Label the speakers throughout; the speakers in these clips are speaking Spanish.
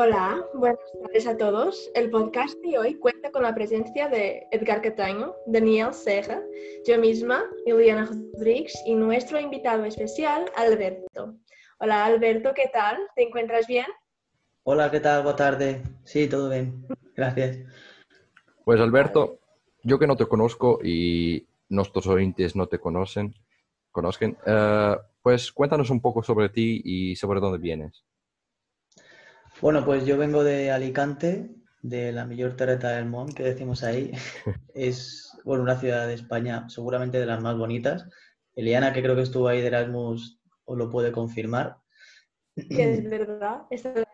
Speaker 1: Hola, buenas tardes a todos. El podcast de hoy cuenta con la presencia de Edgar Cataño, Daniel Serra, yo misma, Liliana Rodríguez y nuestro invitado especial, Alberto. Hola Alberto, ¿qué tal? ¿Te encuentras bien?
Speaker 2: Hola, ¿qué tal? Buenas tardes. Sí, todo bien. Gracias.
Speaker 3: Pues Alberto, yo que no te conozco y nuestros oyentes no te conocen, conozcan, eh, pues cuéntanos un poco sobre ti y sobre dónde vienes.
Speaker 2: Bueno, pues yo vengo de Alicante, de la mayor terreta del mundo, que decimos ahí. es bueno, una ciudad de España seguramente de las más bonitas. Eliana, que creo que estuvo ahí de Erasmus, os lo puede confirmar.
Speaker 1: Que es verdad, de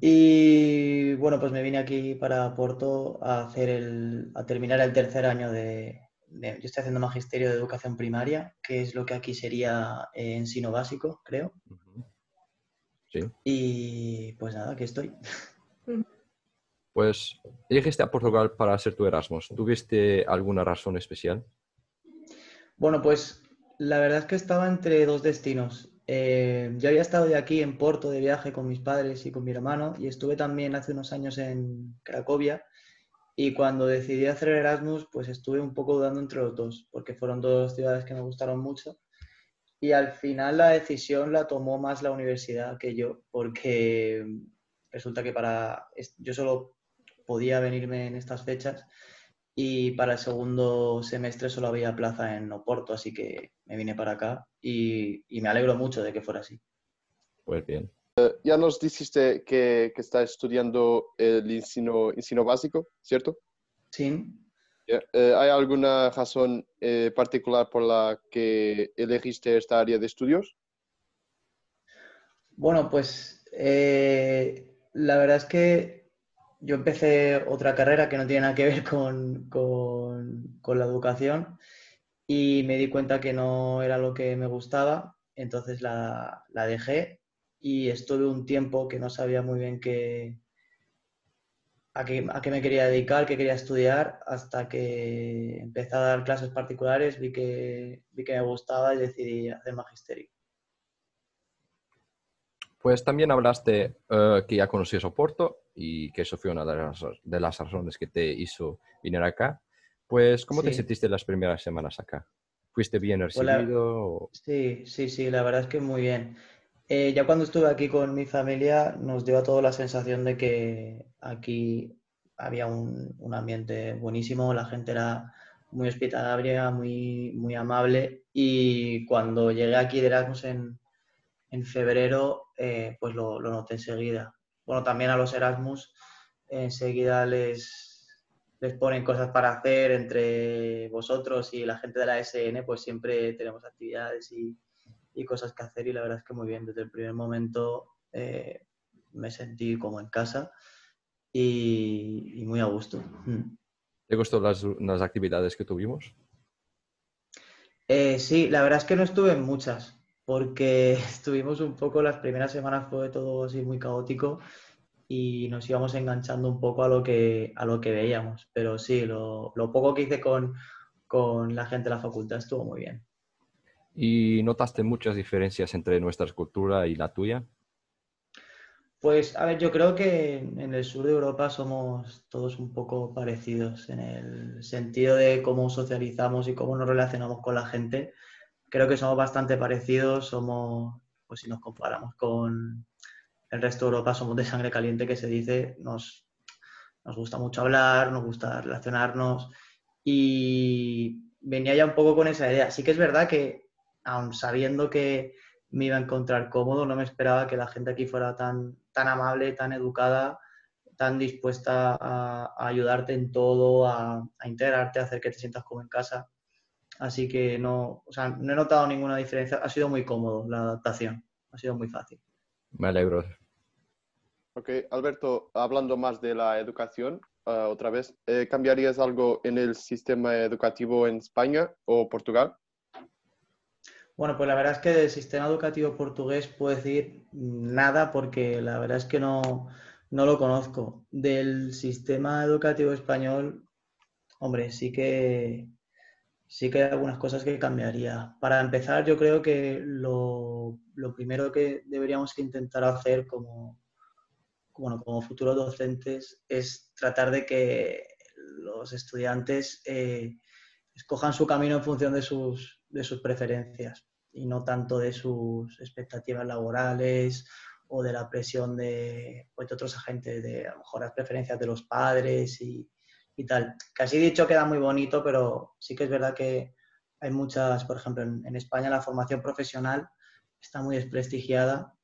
Speaker 2: Y bueno, pues me vine aquí para Porto a hacer el, a terminar el tercer año de, yo estoy haciendo magisterio de educación primaria, que es lo que aquí sería ensino básico, creo. Y pues nada, aquí estoy.
Speaker 3: Pues elegiste a Portugal para hacer tu Erasmus. ¿Tuviste alguna razón especial?
Speaker 2: Bueno, pues la verdad es que estaba entre dos destinos. Eh, yo había estado de aquí en Porto de viaje con mis padres y con mi hermano y estuve también hace unos años en Cracovia y cuando decidí hacer Erasmus pues estuve un poco dudando entre los dos porque fueron dos ciudades que me gustaron mucho y al final la decisión la tomó más la universidad que yo, porque resulta que para yo solo podía venirme en estas fechas y para el segundo semestre solo había plaza en Oporto, así que me vine para acá y, me alegro mucho de que fuera así.
Speaker 3: Pues bien.
Speaker 4: Eh, ya nos dijiste que, que estás estudiando el ensino, ensino básico, ¿cierto?
Speaker 2: Sí.
Speaker 4: Eh, ¿Hay alguna razón eh, particular por la que elegiste esta área de estudios?
Speaker 2: Bueno, pues eh, la verdad es que yo empecé otra carrera que no tiene nada que ver con, la educación y me di cuenta que no era lo que me gustaba, entonces la, la dejé y estuve un tiempo que no sabía muy bien qué, a qué, me quería dedicar, qué quería estudiar, hasta que empecé a dar clases particulares, vi que, vi que me gustaba y decidí hacer magisterio.
Speaker 3: Pues también hablaste uh, que ya conocías Oporto y que eso fue una de las, de las razones que te hizo venir acá. Pues, ¿cómo te sentiste las primeras semanas acá? ¿Fuiste bien pues recibido?
Speaker 2: Sí, sí, sí, la verdad es que muy bien. Eh, ya cuando estuve aquí con mi familia nos dio a todos la sensación de que aquí había un, ambiente buenísimo, la gente era muy hospitalaria, muy, muy amable y cuando llegué aquí de Erasmus en, febrero, eh, pues lo, noté enseguida. Bueno, también a los Erasmus enseguida les, les ponen cosas para hacer entre vosotros y la gente de la SN, pues siempre tenemos actividades y, y cosas que hacer y la verdad es que muy bien. Desde el primer momento eh, me sentí como en casa y, muy a gusto. Mm.
Speaker 3: ¿Te gustó las, las actividades que tuvimos?
Speaker 2: Eh, sí, la verdad es que no estuve en muchas porque estuvimos un poco, las primeras semanas fue todo así muy caótico y nos íbamos enganchando un poco a lo que, a lo que veíamos. Pero sí, lo, lo poco que hice con, con la gente de la facultad estuvo muy bien.
Speaker 3: ¿Y notaste muchas diferencias entre nuestra cultura y la tuya?
Speaker 2: Pues, a ver, yo creo que en el sur de Europa somos todos un poco parecidos en el sentido de cómo socializamos y cómo nos relacionamos con la gente. Creo que somos bastante parecidos, somos, pues si nos comparamos con el resto de Europa, somos de sangre caliente, que se dice, nos, nos gusta mucho hablar, nos gusta relacionarnos y venía ya un poco con esa idea. Sí que es verdad que aun sabiendo que me iba a encontrar cómodo, no me esperaba que la gente aquí fuera tan, tan amable, tan educada, tan dispuesta a, ayudarte en todo, a, integrarte, a hacer que te sientas como en casa. Así que no, o sea, no he notado ninguna diferencia. Ha sido muy cómodo la adaptación, ha sido muy fácil.
Speaker 3: Me alegro.
Speaker 4: Ok, Alberto, hablando más de la educación, ah, otra vez, eh, ¿cambiarías algo en el sistema educativo en España o Portugal?
Speaker 2: Bueno, pues la verdad es que del sistema educativo portugués puedo decir nada porque la verdad es que no, lo conozco. Del sistema educativo español, hombre, sí que sí que hay algunas cosas que cambiaría. Para empezar, yo creo que lo, primero que deberíamos intentar hacer como, bueno, como futuros docentes es tratar de que los estudiantes eh, escojan su camino en función de sus, de sus preferencias y no tanto de sus expectativas laborales o de la presión de, pues, de otros agentes, de a lo mejor las preferencias de los padres y, y tal. Casi dicho queda muy bonito, pero sí que es verdad que hay muchas, por ejemplo, en, España la formación profesional está muy desprestigiada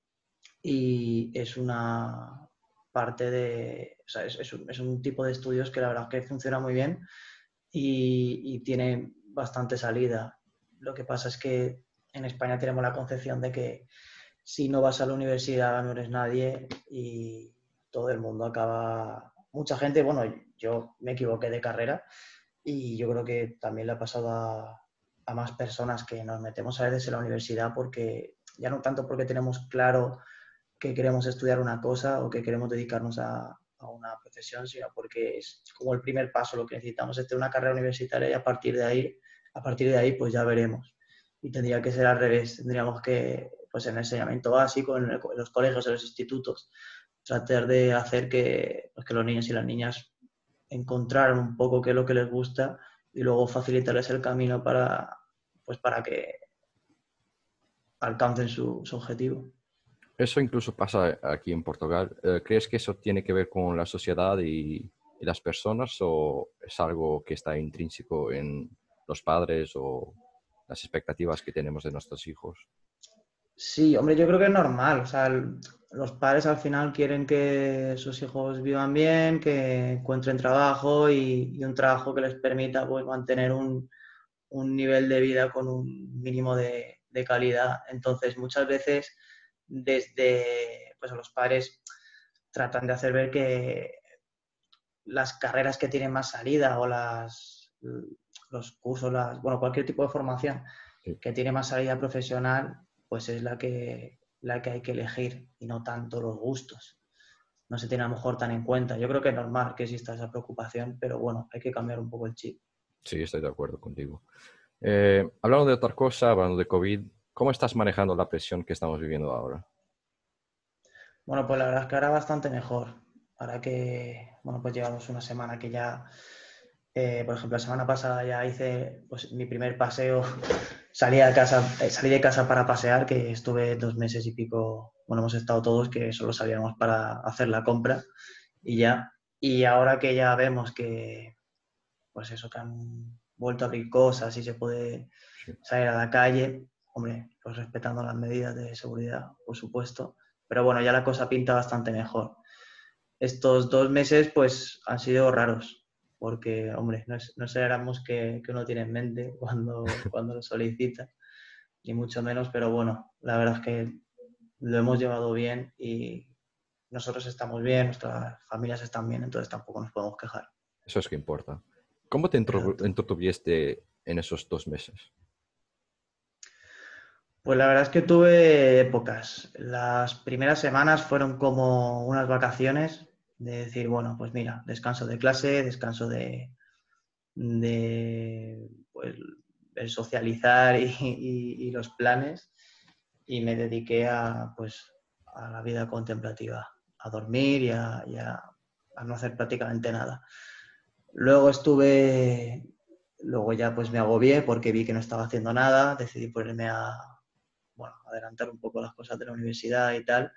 Speaker 2: y es una parte de, o sea, es, un, tipo de estudios que la verdad que funciona muy bien y, tiene bastante salida. Lo que pasa es que en España tenemos la concepción de que si no vas a la universidad no eres nadie y todo el mundo acaba, mucha gente, bueno, yo me equivoqué de carrera y yo creo que también le ha pasado a, más personas que nos metemos a veces en la universidad porque ya no tanto porque tenemos claro que queremos estudiar una cosa o que queremos dedicarnos a, una profesión, sino porque es como el primer paso lo que necesitamos es tener una carrera universitaria y a partir de ahí, a partir de ahí pues ya veremos. Y tendría que ser al revés, tendríamos que, pues en el enseñamiento básico, en, los colegios, en los institutos, tratar de hacer que, pues, que los niños y las niñas encontrar un poco qué es lo que les gusta y luego facilitarles el camino para, pues para que alcancen su, objetivo.
Speaker 3: Eso incluso pasa aquí en Portugal. Eh, ¿Crees que eso tiene que ver con la sociedad y, las personas o es algo que está intrínseco en los padres o las expectativas que tenemos de nuestros hijos?
Speaker 2: Sí, hombre, yo creo que es normal. O sea, los padres al final quieren que sus hijos vivan bien, que encuentren trabajo y, un trabajo que les permita pues, mantener un, nivel de vida con un mínimo de, calidad. Entonces, muchas veces desde pues, los padres tratan de hacer ver que las carreras que tienen más salida o las, los cursos, las, bueno, cualquier tipo de formación que tiene más salida profesional, pues es la que, la que hay que elegir y no tanto los gustos. No se tiene a lo mejor tan en cuenta. Yo creo que es normal que exista esa preocupación, pero bueno, hay que cambiar un poco el chip.
Speaker 3: Sí, estoy de acuerdo contigo. Eh, hablando de otra cosa, hablando de COVID, ¿cómo estás manejando la presión que estamos viviendo ahora?
Speaker 2: Bueno, pues la verdad es que ahora bastante mejor. Ahora que, bueno, pues llevamos una semana que ya eh, por ejemplo, la semana pasada ya hice pues, mi primer paseo, salí, de casa, eh, salí de casa para pasear, que estuve dos meses y pico, bueno, hemos estado todos que solo salíamos para hacer la compra y ya. Y ahora que ya vemos que, pues eso, que han vuelto a abrir cosas y se puede salir a la calle, hombre, pues respetando las medidas de seguridad, por supuesto. Pero bueno, ya la cosa pinta bastante mejor. Estos dos meses, pues, han sido raros porque, hombre, no, es, no éramos que, que, uno tiene en mente cuando, cuando lo solicita, ni mucho menos, pero bueno, la verdad es que lo hemos llevado bien y nosotros estamos bien, nuestras familias están bien, entonces tampoco nos podemos quejar.
Speaker 3: Eso es que importa. ¿Cómo te entretuviste en esos dos meses?
Speaker 2: Pues la verdad es que tuve épocas. Las primeras semanas fueron como unas vacaciones, de decir, bueno, pues mira, descanso de clase, descanso de, de pues, el socializar y, los planes y me dediqué a, pues, a la vida contemplativa, a dormir y, a, a, no hacer prácticamente nada. Luego estuve, luego ya pues me agobié porque vi que no estaba haciendo nada, decidí ponerme a, bueno, adelantar un poco las cosas de la universidad y tal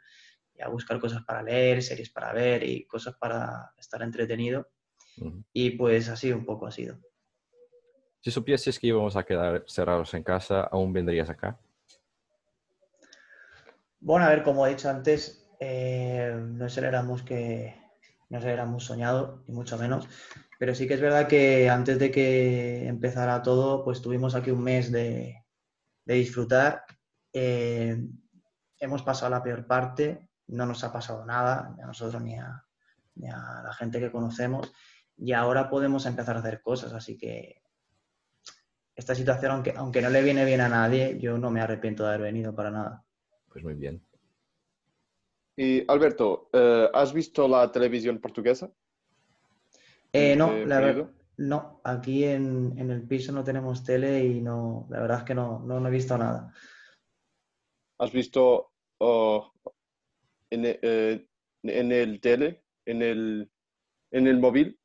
Speaker 2: a buscar cosas para leer, series para ver y cosas para estar entretenido. Y pues así un poco ha sido.
Speaker 3: Si supieses que íbamos a quedar cerrados en casa, ¿aún vendrías acá?
Speaker 2: Bueno, a ver, como he dicho antes, eh, no es el que no éramos soñado, ni mucho menos. Pero sí que es verdad que antes de que empezara todo, pues tuvimos aquí un mes de, disfrutar. Eh, hemos pasado la peor parte, no nos ha pasado nada, ni a nosotros ni a, la gente que conocemos, y ahora podemos empezar a hacer cosas, así que esta situación, aunque, aunque no le viene bien a nadie, yo no me arrepiento de haber venido para nada.
Speaker 3: Pues muy bien.
Speaker 4: Y Alberto, eh, ¿has visto la televisión portuguesa?
Speaker 2: Eh, no, la, No, aquí en, en el piso no tenemos tele y no, la verdad es que no, no, no he visto nada.
Speaker 4: ¿Has visto oh, en, e- eh, en el tele, en el, en el móvil?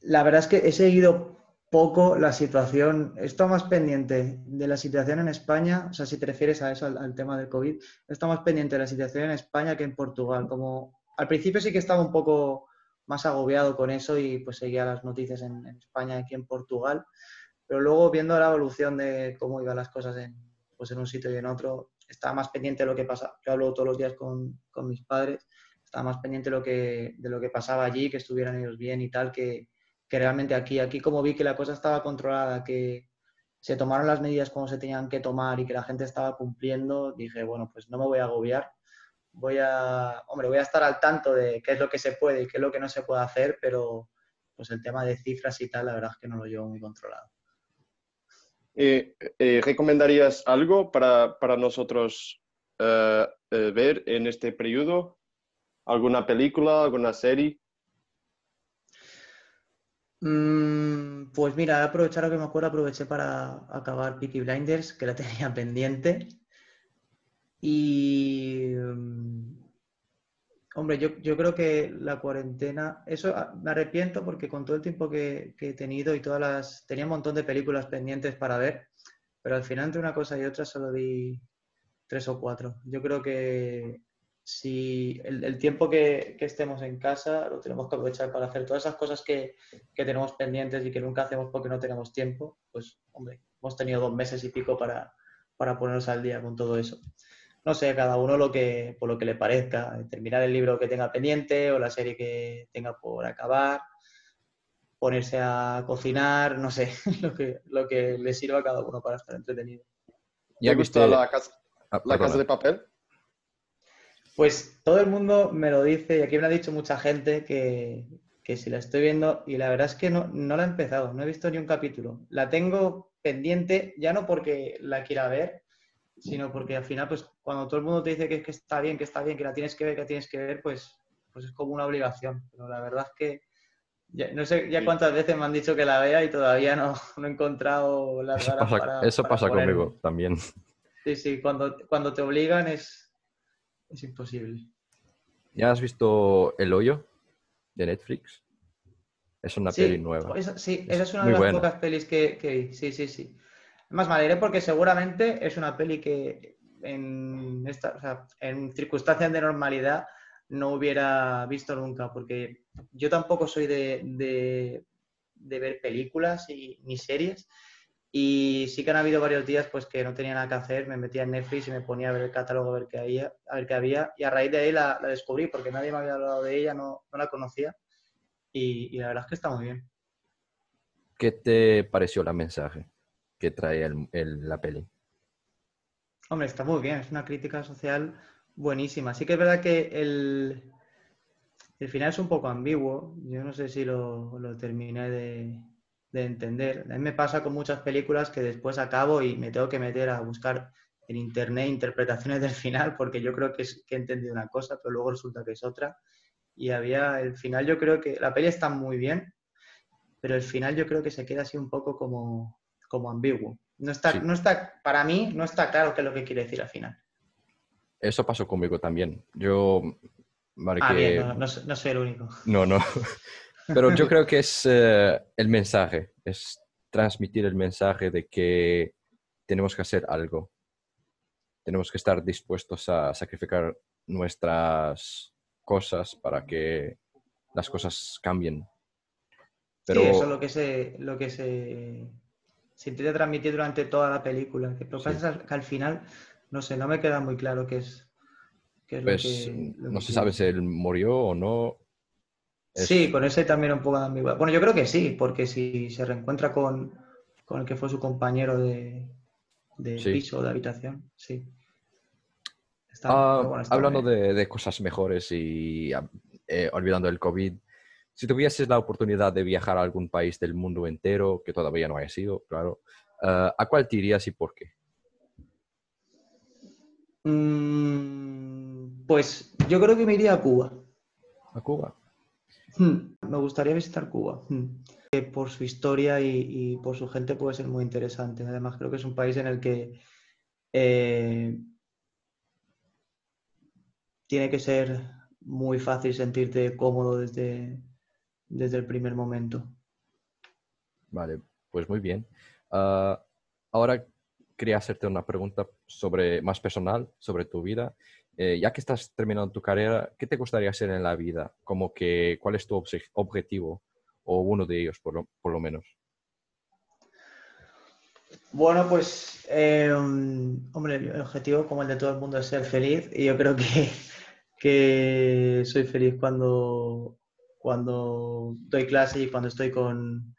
Speaker 2: La verdad es que he seguido poco la situación, estado más pendiente de la situación en España, o sea, si te refieres a eso, al, al tema del COVID, estado más pendiente de la situación en España que en Portugal. Como al principio sí que estaba un poco más agobiado con eso y pues seguía las noticias en, en España y aquí en Portugal, pero luego viendo la evolución de cómo iban las cosas en, pues en un sitio y en otro, estaba más pendiente de lo que pasa. Yo hablo todos los días con, con mis padres, estaba más pendiente de lo, que, de lo que pasaba allí, que estuvieran ellos bien y tal, que, que realmente aquí. Aquí como vi que la cosa estaba controlada, que se tomaron las medidas como se tenían que tomar y que la gente estaba cumpliendo, dije, bueno, pues no me voy a agobiar. Voy a, hombre, voy a estar al tanto de qué es lo que se puede y qué es lo que no se puede hacer, pero pues el tema de cifras y tal, la verdad es que no lo llevo muy controlado.
Speaker 4: Eh, eh, ¿Recomendarías algo para, para nosotros eh, ver en este periodo? ¿Alguna película, alguna serie?
Speaker 2: Mm, pues mira, aprovechar lo que me acuerdo, aproveché para acabar Peaky Blinders, que la tenía pendiente. Y, hombre, yo, yo creo que la cuarentena, eso ah, me arrepiento porque con todo el tiempo que, he tenido y todas las, tenía un montón de películas pendientes para ver, pero al final entre una cosa y otra solo vi tres o cuatro. Yo creo que si el, el tiempo que, que estemos en casa lo tenemos que aprovechar para hacer todas esas cosas que, que tenemos pendientes y que nunca hacemos porque no tenemos tiempo, pues hombre, hemos tenido dos meses y pico para, para ponernos al día con todo eso. No sé, cada uno lo que, por lo que le parezca, terminar el libro que tenga pendiente o la serie que tenga por acabar, ponerse a cocinar, no sé, lo que, lo que le sirva a cada uno para estar entretenido.
Speaker 3: ¿Ya
Speaker 4: ¿Te gusta
Speaker 3: viste
Speaker 4: la casa,
Speaker 3: Ah,
Speaker 4: la casa de papel?
Speaker 2: Pues todo el mundo me lo dice y aquí me lo ha dicho mucha gente que, que si la estoy viendo y la verdad es que no, no la he empezado, no he visto ni un capítulo. La tengo pendiente ya no porque la quiera ver, sino porque al final pues cuando todo el mundo te dice que, que está bien, que está bien, que la tienes que ver, que la tienes que ver, pues, pues es como una obligación. Pero la verdad es que ya- no sé ya cuántas veces me han dicho que la vea y todavía no, no he encontrado las
Speaker 3: Eso pasa,
Speaker 2: para-
Speaker 3: eso
Speaker 2: para
Speaker 3: pasa conmigo también.
Speaker 2: Sí, sí, cuando, cuando te obligan es, es imposible.
Speaker 3: ¿Ya has visto El Hoyo de Netflix? Es una
Speaker 2: Sí,
Speaker 3: peli nueva.
Speaker 2: esa- sí,
Speaker 3: Es
Speaker 2: esa es una de las
Speaker 3: buena.
Speaker 2: pocas pelis que, que vi. Sí, sí, sí. Además, me alegré porque seguramente es una peli que en, esta, o sea, en circunstancias de normalidad no hubiera visto nunca, porque yo tampoco soy de, de- ver películas y, ni series. Y sí que han habido varios días pues que no tenía nada que hacer, me metía en Netflix y me ponía a ver el catálogo a ver qué había, a ver qué había. Y a raíz de ahí la, la descubrí porque nadie me había hablado de ella, no, no la conocía. Y, la verdad es que está muy bien.
Speaker 3: ¿Qué te pareció el mensaje que trae el- la peli?
Speaker 2: Hombre, está muy bien, es una crítica social buenísima. Sí que es verdad que el, el final es un poco ambiguo. Yo no sé si lo, lo terminé de, de entender. A mí me pasa con muchas películas que después acabo y me tengo que meter a buscar en internet interpretaciones del final porque yo creo que, que he entendido una cosa, pero luego resulta que es otra. Y había el final, yo creo que la peli está muy bien, pero el final yo creo que se queda así un poco como, como ambiguo. No está,
Speaker 3: Sí.
Speaker 2: no está, para mí no está claro qué es lo que quiere decir al final.
Speaker 3: Eso pasó conmigo también. Yo marqué...
Speaker 2: Ah, bien, no, no, no soy el único.
Speaker 3: No, no. Pero yo creo que es eh, el mensaje, es transmitir el mensaje de que tenemos que hacer algo. Tenemos que estar dispuestos a sacrificar nuestras cosas para que las cosas cambien. Pero
Speaker 2: Sí, eso es lo que se, lo que se, se intenta transmitir durante toda la película. Que, lo que
Speaker 3: Sí.
Speaker 2: que al final, no sé, no me queda muy claro qué es, qué es
Speaker 3: pues,
Speaker 2: lo que... lo
Speaker 3: no
Speaker 2: que
Speaker 3: se sabe si él murió o no. Es-
Speaker 2: Sí, con ese también un poco de ambigüedad. Bueno, yo creo que sí, porque si se reencuentra con, con el que fue su compañero de, de
Speaker 3: Sí.
Speaker 2: piso, de habitación, sí. Está,
Speaker 3: Ah,
Speaker 2: pero bueno, está
Speaker 3: hablando de cosas mejores y ah, eh, olvidando el COVID, si tuvieses la oportunidad de viajar a algún país del mundo entero, que todavía no haya sido, claro, ah, ¿a cuál te irías y por qué?
Speaker 2: Mm, pues yo creo que me iría a Cuba.
Speaker 3: A Cuba.
Speaker 2: Hmm, me gustaría visitar Cuba. Hmm. Por su historia y, por su gente puede ser muy interesante. Además, creo que es un país en el que eh, tiene que ser muy fácil sentirte cómodo desde, desde el primer momento.
Speaker 3: Vale, pues muy bien. Ah, ahora quería hacerte una pregunta sobre, más personal sobre tu vida. Eh, ya que estás terminando tu carrera, ¿qué te gustaría hacer en la vida? Como que, ¿Cuál es tu objetivo? O uno de ellos, por lo, menos.
Speaker 2: Bueno, pues, eh, hombre, el objetivo, como el de todo el mundo, es ser feliz. Y yo creo que, que soy feliz cuando, cuando doy clase y cuando estoy con,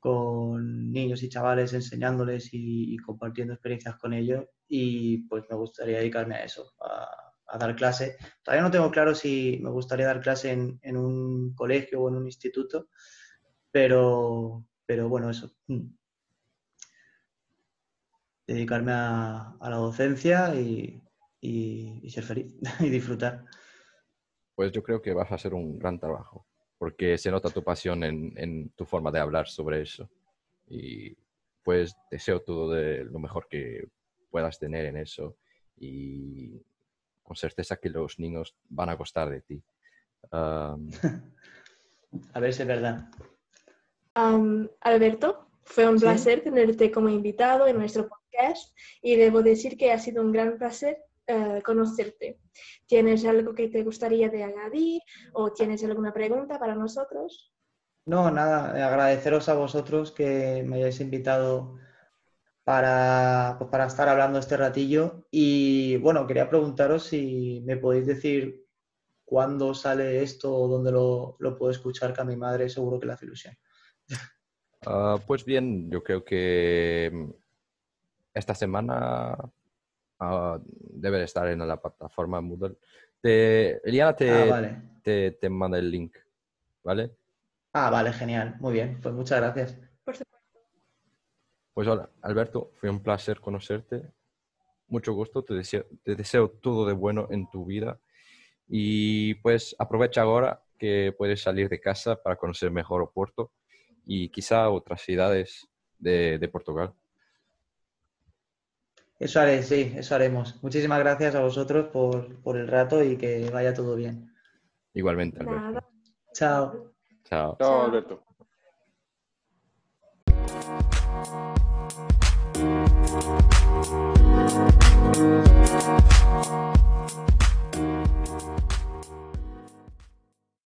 Speaker 2: con niños y chavales enseñándoles y, compartiendo experiencias con ellos y pues me gustaría dedicarme a eso, a, dar clase. Todavía no tengo claro si me gustaría dar clase en, un colegio o en un instituto, pero, pero bueno, eso. Dedicarme a, la docencia y, y ser feliz y disfrutar.
Speaker 3: Pues yo creo que vas a hacer un gran trabajo porque se nota tu pasión en, tu forma de hablar sobre eso. Y pues deseo todo de lo mejor que puedas tener en eso y con certeza que los niños van a gustar de ti.
Speaker 2: a ver si es verdad.
Speaker 1: Alberto, fue un placer tenerte como invitado en nuestro podcast y debo decir que ha sido un gran placer eh, conocerte. ¿Tienes algo que te gustaría de añadir o tienes alguna pregunta para nosotros?
Speaker 2: No, nada, agradeceros a vosotros que me hayáis invitado para, pues, para estar hablando este ratillo. Y bueno, quería preguntaros si me podéis decir cuándo sale esto o dónde lo, lo puedo escuchar, que a mi madre seguro que le hace ilusión.
Speaker 3: Ah, pues bien, yo creo que mm, esta semana uh, debe estar en la plataforma Moodle. Te, Eliana te, ah, te, te, manda el link, ¿vale?
Speaker 2: Ah, vale, genial. Muy bien, pues muchas gracias.
Speaker 3: Pues hola, Alberto, fue un placer conocerte. Mucho gusto, te deseo, te deseo todo de bueno en tu vida. Y pues aprovecha ahora que puedes salir de casa para conocer mejor Oporto y quizá otras ciudades de, de Portugal.
Speaker 2: Eso haré, sí, eso haremos. Muchísimas gracias a vosotros por, el rato y que vaya todo bien.
Speaker 3: Igualmente, Alberto.
Speaker 2: Chao.
Speaker 3: Chao.
Speaker 4: Chao, Alberto.